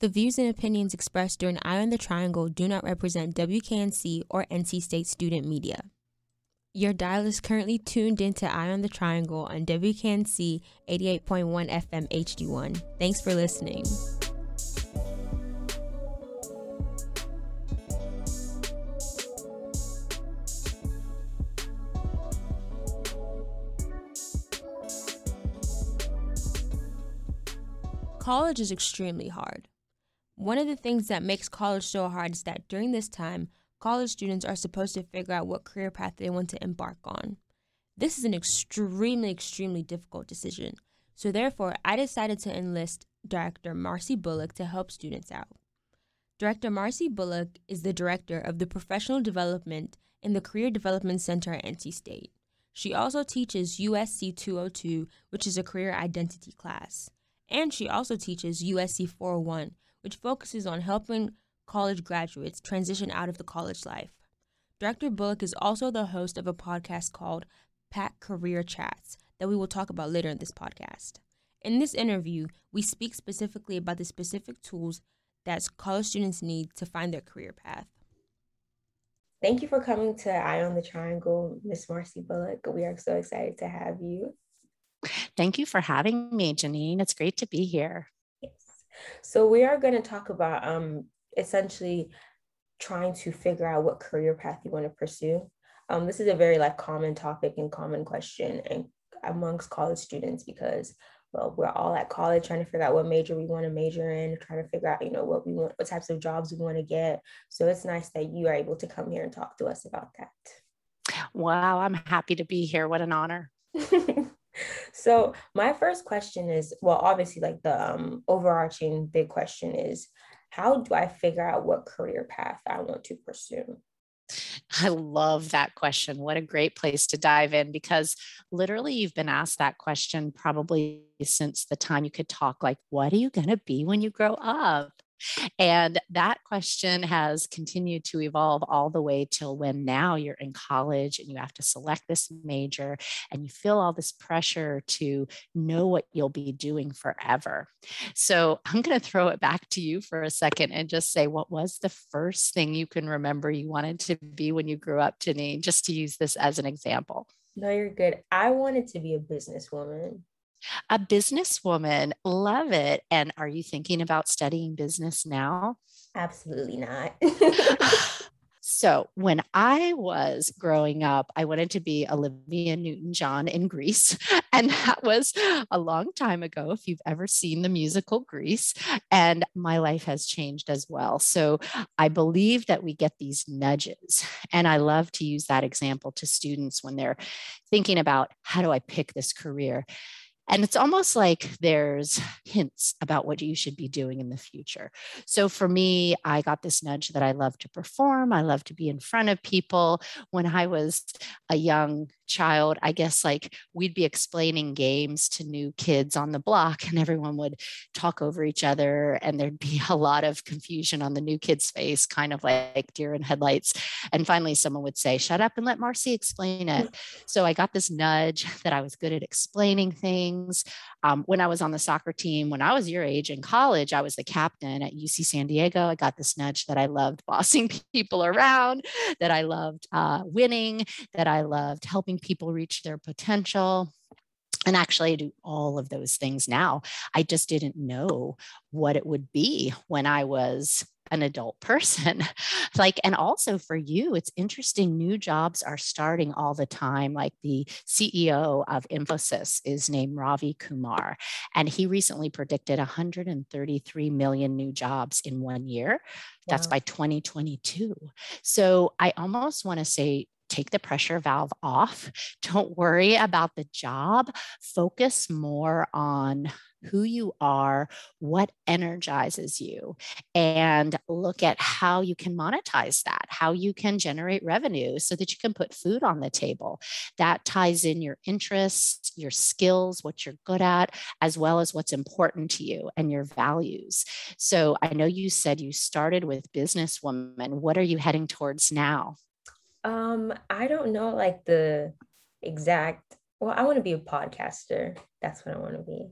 The views and opinions expressed during Eye on the Triangle do not represent WKNC or NC State student media. Your dial is currently tuned into Eye on the Triangle on WKNC 88.1 FM HD1. Thanks for listening. College is extremely hard. One of the things that makes college so hard is that during this time, college students are supposed to figure out what career path they want to embark on. This is an extremely, extremely difficult decision. So, therefore, I decided to enlist Director Marcy Bullock to help students out. Director Marcy Bullock is the director of the professional development in the Career Development Center at NC State. She also teaches USC 202, which is a career identity class. And she also teaches USC 401, which focuses on helping college graduates transition out of the college life. Director Bullock is also the host of a podcast called Pack Career Chats that we will talk about later in this podcast. In this interview, we speak specifically about the specific tools that college students need to find their career path. Thank you for coming to Eye on the Triangle, Miss Marcy Bullock. We are so excited to have you. Thank you for having me, Janine. It's great to be here. So we are going to talk about um, essentially trying to figure out what career path you want to pursue. Um, this is a very like common topic and common question and amongst college students because well we're all at college trying to figure out what major we want to major in trying to figure out you know what we want what types of jobs we want to get. So it's nice that you are able to come here and talk to us about that. Wow i'm happy to be here. What an honor so my first question is well obviously like the um, overarching big question is how do i figure out what career path i want to pursue I love that question. What a great place to dive in because literally you've been asked that question probably since the time you could talk like what are you going to be when you grow up? And that question has continued to evolve all the way till when now you're in college and you have to select this major and you feel all this pressure to know what you'll be doing forever. So I'm going to throw it back to you for a second and just say, what was the first thing you can remember you wanted to be when you grew up, Janine, just to use this as an example? No, you're good. I wanted to be a businesswoman. A businesswoman, love it. And are you thinking about studying business now? Absolutely not. So, when I was growing up, I wanted to be Olivia Newton John in Grease. And that was a long time ago, if you've ever seen the musical Grease. And my life has changed as well. So, I believe that we get these nudges. And I love to use that example to students when they're thinking about how do I pick this career? And it's almost like there's hints about what you should be doing in the future. So for me, I got this nudge that I love to perform. I love to be in front of people. When I was a young child, I guess like we'd be explaining games to new kids on the block, and everyone would talk over each other, and there'd be a lot of confusion on the new kid's face, kind of like deer in headlights. And finally, someone would say, Shut up and let Marcy explain it. So I got this nudge that I was good at explaining things. Um, when I was on the soccer team, when I was your age in college, I was the captain at UC San Diego. I got this nudge that I loved bossing people around, that I loved uh, winning, that I loved helping people reach their potential. And actually, I do all of those things now. I just didn't know what it would be when I was an adult person. like, and also for you, it's interesting. New jobs are starting all the time. Like the CEO of Infosys is named Ravi Kumar, and he recently predicted 133 million new jobs in one year. That's wow. by 2022. So I almost want to say, take the pressure valve off. Don't worry about the job. Focus more on who you are, what energizes you, and look at how you can monetize that, how you can generate revenue so that you can put food on the table. That ties in your interests, your skills, what you're good at, as well as what's important to you and your values. So I know you said you started with businesswoman. What are you heading towards now? Um, I don't know like the exact well, I want to be a podcaster. That's what I want to be.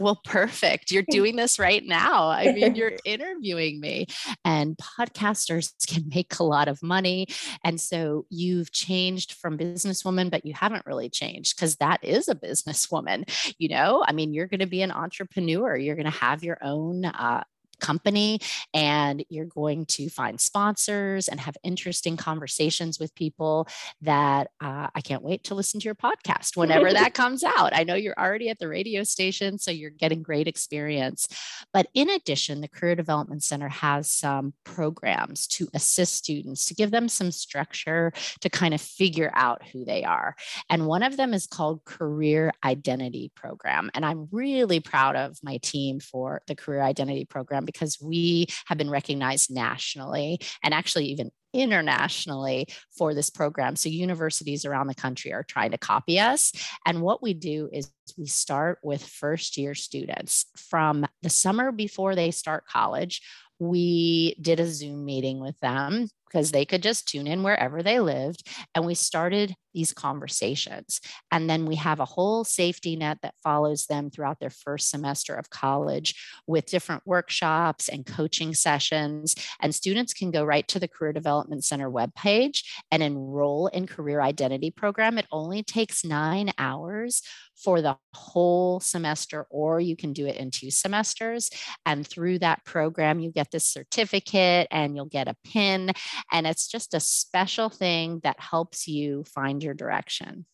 Well, perfect. You're doing this right now. I mean, you're interviewing me, and podcasters can make a lot of money. And so you've changed from businesswoman, but you haven't really changed because that is a businesswoman. You know, I mean, you're going to be an entrepreneur, you're going to have your own uh, company and you're going to find sponsors and have interesting conversations with people that uh, I can't wait to listen to your podcast whenever that comes out. I know you're already at the radio station, so you're getting great experience. But in addition, the Career Development Center has some programs to assist students, to give them some structure to kind of figure out who they are. And one of them is called Career Identity Program. And I'm really proud of my team for the Career Identity Program because we have been recognized nationally and actually even internationally for this program. So universities around the country are trying to copy us. And what we do is we start with first year students from the summer before they start college. We did a Zoom meeting with them because they could just tune in wherever they lived. And we started these conversations. And then we have a whole safety net that follows them throughout their first semester of college with different workshops and coaching sessions. And students can go right to the Career Development Center webpage and enroll in Career Identity Program. It only takes nine hours for the whole semester, or you can do it in two semesters. And through that program, you get this certificate and you'll get a pin and it's just a special thing that helps you find your direction.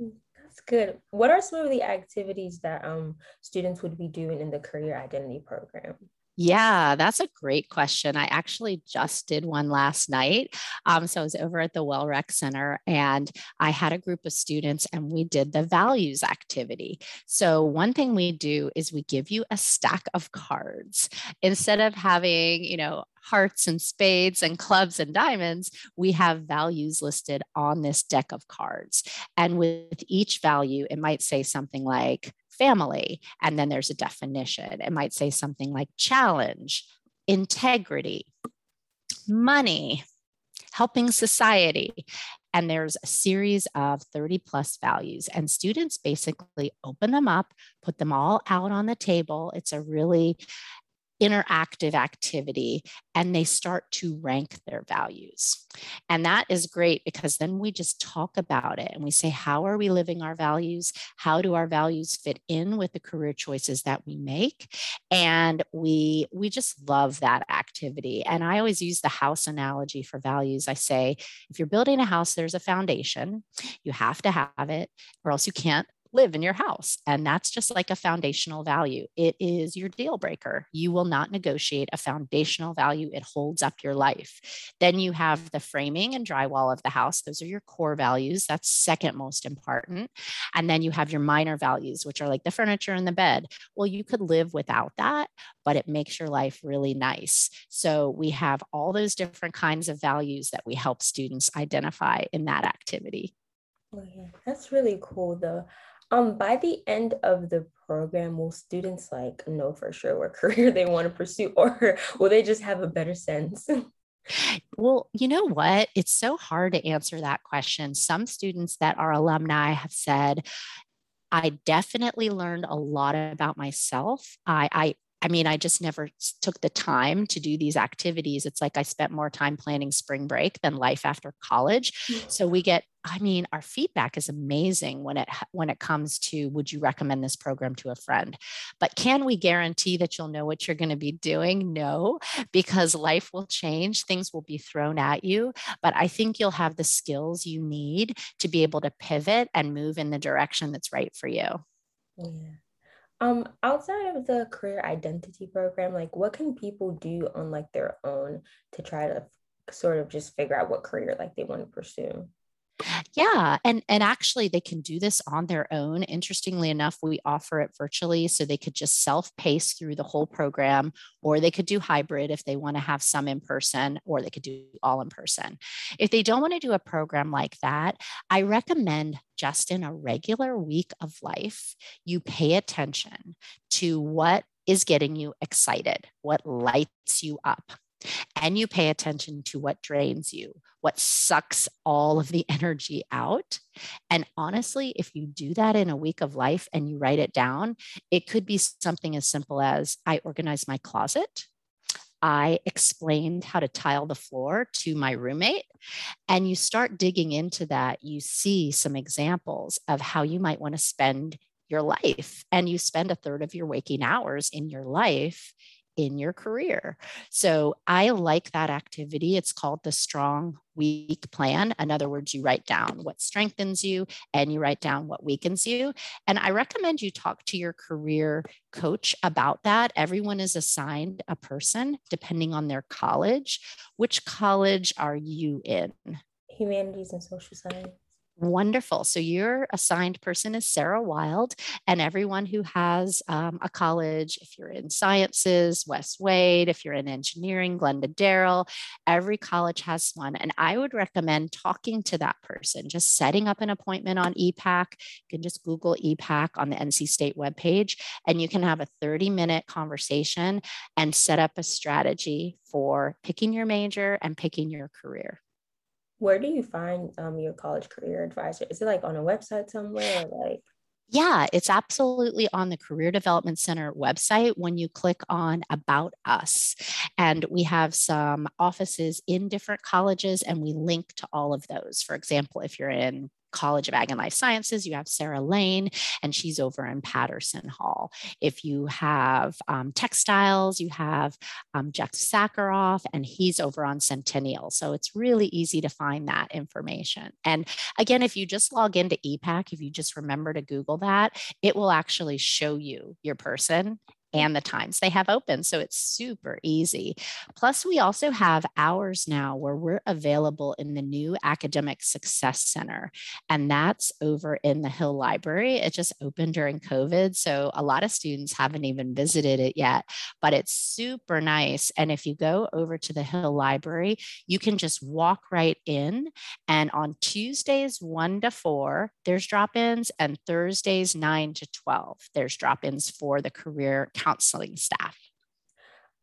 Mm, that's good. What are some of the activities that um, students would be doing in the career identity program? Yeah, that's a great question. I actually just did one last night. Um, so I was over at the Well Rec Center and I had a group of students and we did the values activity. So, one thing we do is we give you a stack of cards. Instead of having, you know, hearts and spades and clubs and diamonds, we have values listed on this deck of cards. And with each value, it might say something like family. And then there's a definition. It might say something like challenge, integrity, money, helping society. And there's a series of 30 plus values, and students basically open them up, put them all out on the table. It's a really interactive activity and they start to rank their values. And that is great because then we just talk about it and we say, how are we living our values? How do our values fit in with the career choices that we make? And we we just love that activity. And I always use the house analogy for values. I say, if you're building a house, there's a foundation. You have to have it, or else you can't live in your house. And that's just like a foundational value. It is your deal breaker. You will not negotiate a foundational value. It holds up your life. Then you have the framing and drywall of the house. Those are your core values. That's second most important. And then you have your minor values, which are like the furniture and the bed. Well, you could live without that, but it makes your life really nice. So we have all those different kinds of values that we help students identify in that activity. That's really cool though. Um, by the end of the program, will students like know for sure what career they want to pursue, or will they just have a better sense? Well, you know what? It's so hard to answer that question. Some students that are alumni have said, I definitely learned a lot about myself. I, I I mean, I just never took the time to do these activities. It's like I spent more time planning spring break than life after college. Mm. So we get I mean, our feedback is amazing when it when it comes to would you recommend this program to a friend? But can we guarantee that you'll know what you're going to be doing? No, because life will change, things will be thrown at you, but I think you'll have the skills you need to be able to pivot and move in the direction that's right for you. Yeah. Um, outside of the career identity program, like what can people do on like their own to try to sort of just figure out what career like they want to pursue? Yeah, and and actually they can do this on their own. Interestingly enough, we offer it virtually so they could just self-pace through the whole program or they could do hybrid if they want to have some in person or they could do all in person. If they don't want to do a program like that, I recommend just in a regular week of life, you pay attention to what is getting you excited, what lights you up and you pay attention to what drains you, what sucks all of the energy out. And honestly, if you do that in a week of life and you write it down, it could be something as simple as I organize my closet. I explained how to tile the floor to my roommate. And you start digging into that, you see some examples of how you might want to spend your life. And you spend a third of your waking hours in your life in your career. So I like that activity. It's called the strong week plan. In other words, you write down what strengthens you and you write down what weakens you. And I recommend you talk to your career coach about that. Everyone is assigned a person depending on their college. Which college are you in? Humanities and social science. Wonderful. So your assigned person is Sarah Wild, and everyone who has um, a college, if you're in sciences, West Wade, if you're in engineering, Glendaderrell, every college has one. And I would recommend talking to that person, just setting up an appointment on ePACK. You can just Google ePACK on the NC State webpage, and you can have a 30 minute conversation and set up a strategy for picking your major and picking your career where do you find um, your college career advisor? Is it like on a website somewhere? like yeah, it's absolutely on the Career Development Center website when you click on About Us. And we have some offices in different colleges and we link to all of those. For example, if you're in College of Ag and Life Sciences, you have Sarah Lane, and she's over in Patterson Hall. If you have um, textiles, you have um, Jeff Sakharov, and he's over on Centennial. So it's really easy to find that information. And again, if you just log into ePACK, if you just remember to Google that, it will actually show you your person and the times they have open. So it's super easy. Plus, we also have hours now where we're available in the new Academic Success Center, and that's over in the Hill Library. It just opened during COVID. So a lot of students haven't even visited it yet, but it's super nice. And if you go over to the Hill Library, you can just walk right in. And on Tuesdays, 1 to 4, there's drop ins, and Thursdays, 9 to 12, there's drop ins for the career counseling staff?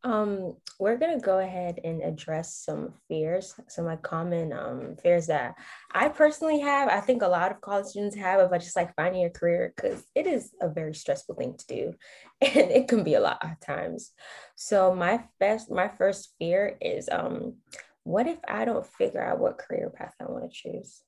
Um, we're gonna go ahead and address some fears, some like common um, fears that I personally have. I think a lot of college students have about just like finding a career because it is a very stressful thing to do, and it can be a lot of times. So my best, my first fear is, um, what if I don't figure out what career path I want to choose?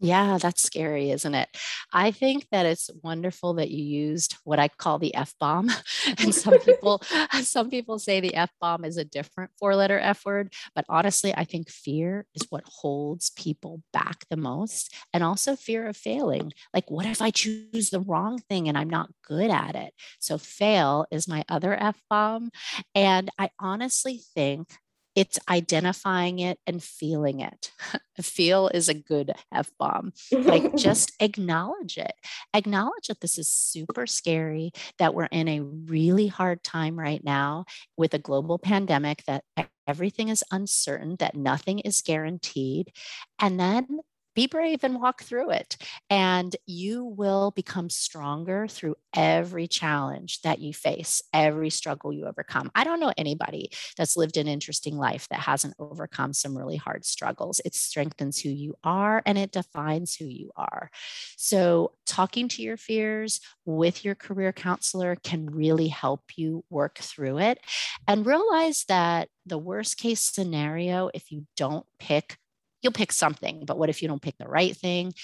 Yeah, that's scary, isn't it? I think that it's wonderful that you used what I call the F bomb. and some people some people say the F bomb is a different four-letter F word, but honestly, I think fear is what holds people back the most and also fear of failing. Like what if I choose the wrong thing and I'm not good at it? So fail is my other F bomb, and I honestly think it's identifying it and feeling it. Feel is a good F bomb. Like just acknowledge it. Acknowledge that this is super scary, that we're in a really hard time right now with a global pandemic, that everything is uncertain, that nothing is guaranteed. And then be brave and walk through it. And you will become stronger through every challenge that you face, every struggle you overcome. I don't know anybody that's lived an interesting life that hasn't overcome some really hard struggles. It strengthens who you are and it defines who you are. So, talking to your fears with your career counselor can really help you work through it and realize that the worst case scenario, if you don't pick you'll pick something. But what if you don't pick the right thing?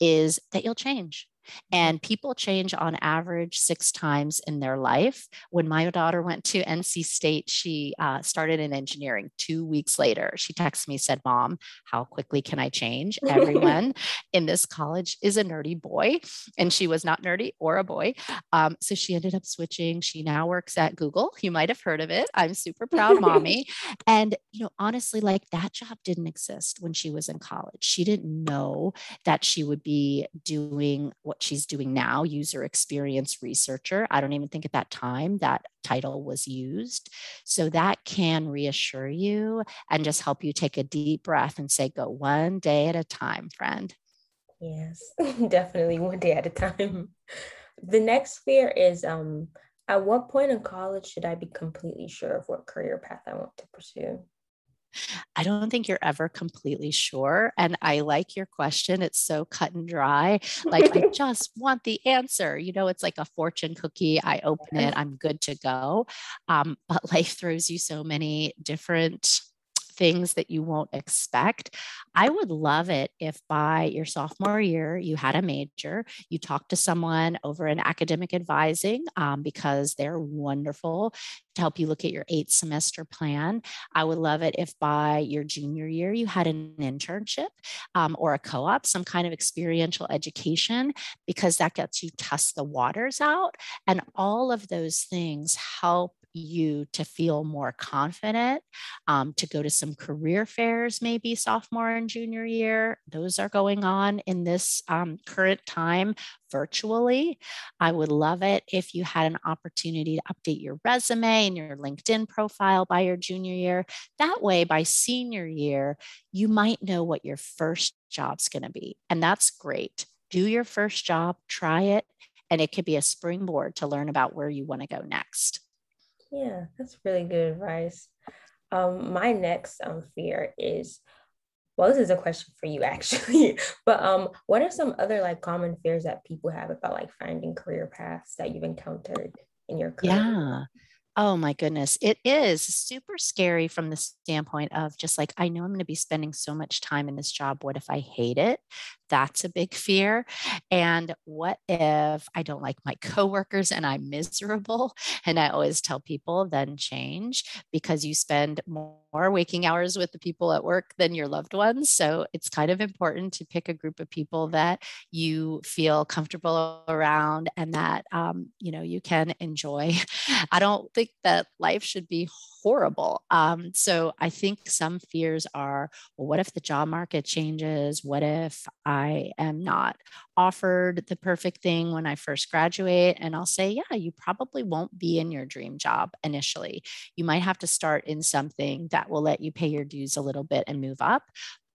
Is that you'll change. And people change on average six times in their life. When my daughter went to NC State, she uh, started in engineering. Two weeks later, she texted me, said, Mom, how quickly can I change? Everyone in this college is a nerdy boy. And she was not nerdy or a boy. Um, so she ended up switching. She now works at Google. You might have heard of it. I'm super proud, mommy. and, you know, honestly, like that job didn't exist when she was in college. She didn't know that she would be doing what what she's doing now, user experience researcher. I don't even think at that time that title was used. So that can reassure you and just help you take a deep breath and say, go one day at a time, friend. Yes, definitely one day at a time. The next fear is um At what point in college should I be completely sure of what career path I want to pursue? I don't think you're ever completely sure. And I like your question. It's so cut and dry. Like, I just want the answer. You know, it's like a fortune cookie. I open it, I'm good to go. Um, but life throws you so many different things that you won't expect. I would love it if by your sophomore year you had a major, you talked to someone over an academic advising um, because they're wonderful to help you look at your eight semester plan. I would love it if by your junior year you had an internship um, or a co op, some kind of experiential education, because that gets you test the waters out. And all of those things help you to feel more confident, um, to go to some career fairs, maybe sophomore and junior year. Those are going on in this um, current time virtually. I would love it if you had an opportunity to update your resume and your LinkedIn profile by your junior year. That way, by senior year, you might know what your first job's going to be. And that's great. Do your first job, try it, and it could be a springboard to learn about where you want to go next. Yeah, that's really good advice. Um, my next um, fear is well, this is a question for you actually, but um, what are some other like common fears that people have about like finding career paths that you've encountered in your career? Yeah. Oh my goodness. It is super scary from the standpoint of just like, I know I'm going to be spending so much time in this job. What if I hate it? That's a big fear. And what if I don't like my coworkers and I'm miserable? And I always tell people then change because you spend more waking hours with the people at work than your loved ones. So it's kind of important to pick a group of people that you feel comfortable around and that um, you know you can enjoy. I don't think that life should be horrible. Um, so I think some fears are well, what if the job market changes? What if I am not offered the perfect thing when I first graduate? And I'll say, yeah, you probably won't be in your dream job initially. You might have to start in something that will let you pay your dues a little bit and move up.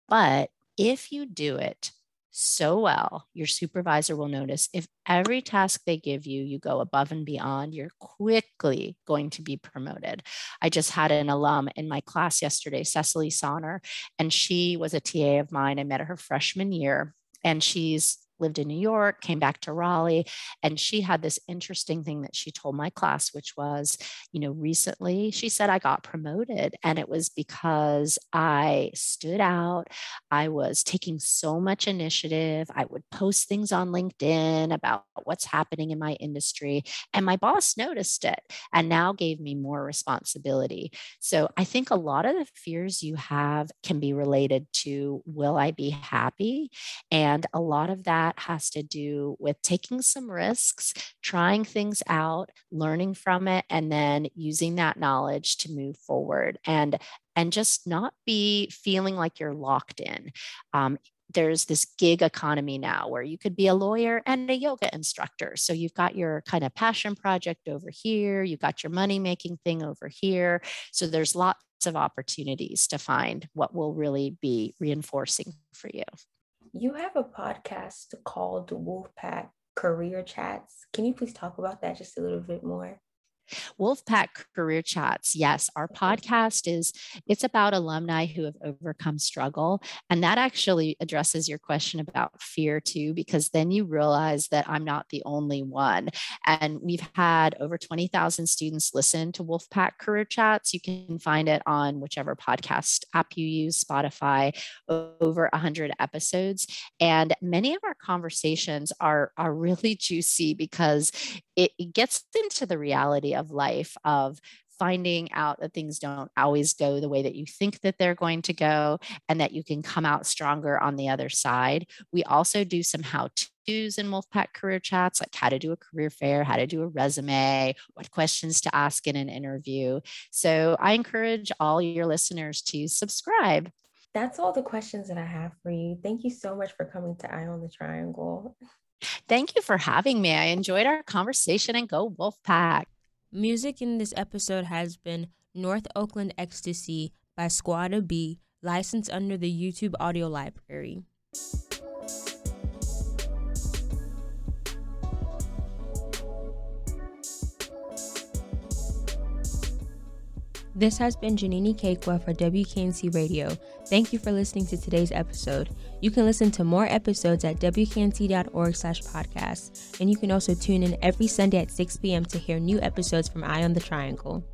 But if you do it so well, your supervisor will notice if every task they give you, you go above and beyond, you're quickly going to be promoted. I just had an alum in my class yesterday, Cecily Sonner, and she was a TA of mine. I met her freshman year, and she's lived in New York, came back to Raleigh, and she had this interesting thing that she told my class, which was, you know, recently she said I got promoted, and it was because I stood out. I was taking so much initiative. I would post things on LinkedIn about what's happening in my industry, and my boss noticed it and now gave me more responsibility. So I think a lot of the fears you have can be related to will I be happy? And a lot of that that has to do with taking some risks, trying things out, learning from it, and then using that knowledge to move forward and and just not be feeling like you're locked in. Um, there's this gig economy now where you could be a lawyer and a yoga instructor. So you've got your kind of passion project over here, you've got your money making thing over here. So there's lots of opportunities to find what will really be reinforcing for you. You have a podcast called Wolfpack Career Chats. Can you please talk about that just a little bit more? Wolfpack Career Chats. Yes, our podcast is it's about alumni who have overcome struggle and that actually addresses your question about fear too because then you realize that I'm not the only one. And we've had over 20,000 students listen to Wolfpack Career Chats. You can find it on whichever podcast app you use, Spotify, over 100 episodes and many of our conversations are are really juicy because it, it gets into the reality of life of finding out that things don't always go the way that you think that they're going to go and that you can come out stronger on the other side. We also do some how to's in Wolfpack career chats, like how to do a career fair, how to do a resume, what questions to ask in an interview. So I encourage all your listeners to subscribe. That's all the questions that I have for you. Thank you so much for coming to Eye on the Triangle. Thank you for having me. I enjoyed our conversation and go Wolfpack. Music in this episode has been North Oakland Ecstasy by Squadda B, licensed under the YouTube Audio Library. This has been Janini Kekwa for WKNC Radio. Thank you for listening to today's episode. You can listen to more episodes at wknc.org slash podcasts, and you can also tune in every Sunday at 6 p.m. to hear new episodes from Eye on the Triangle.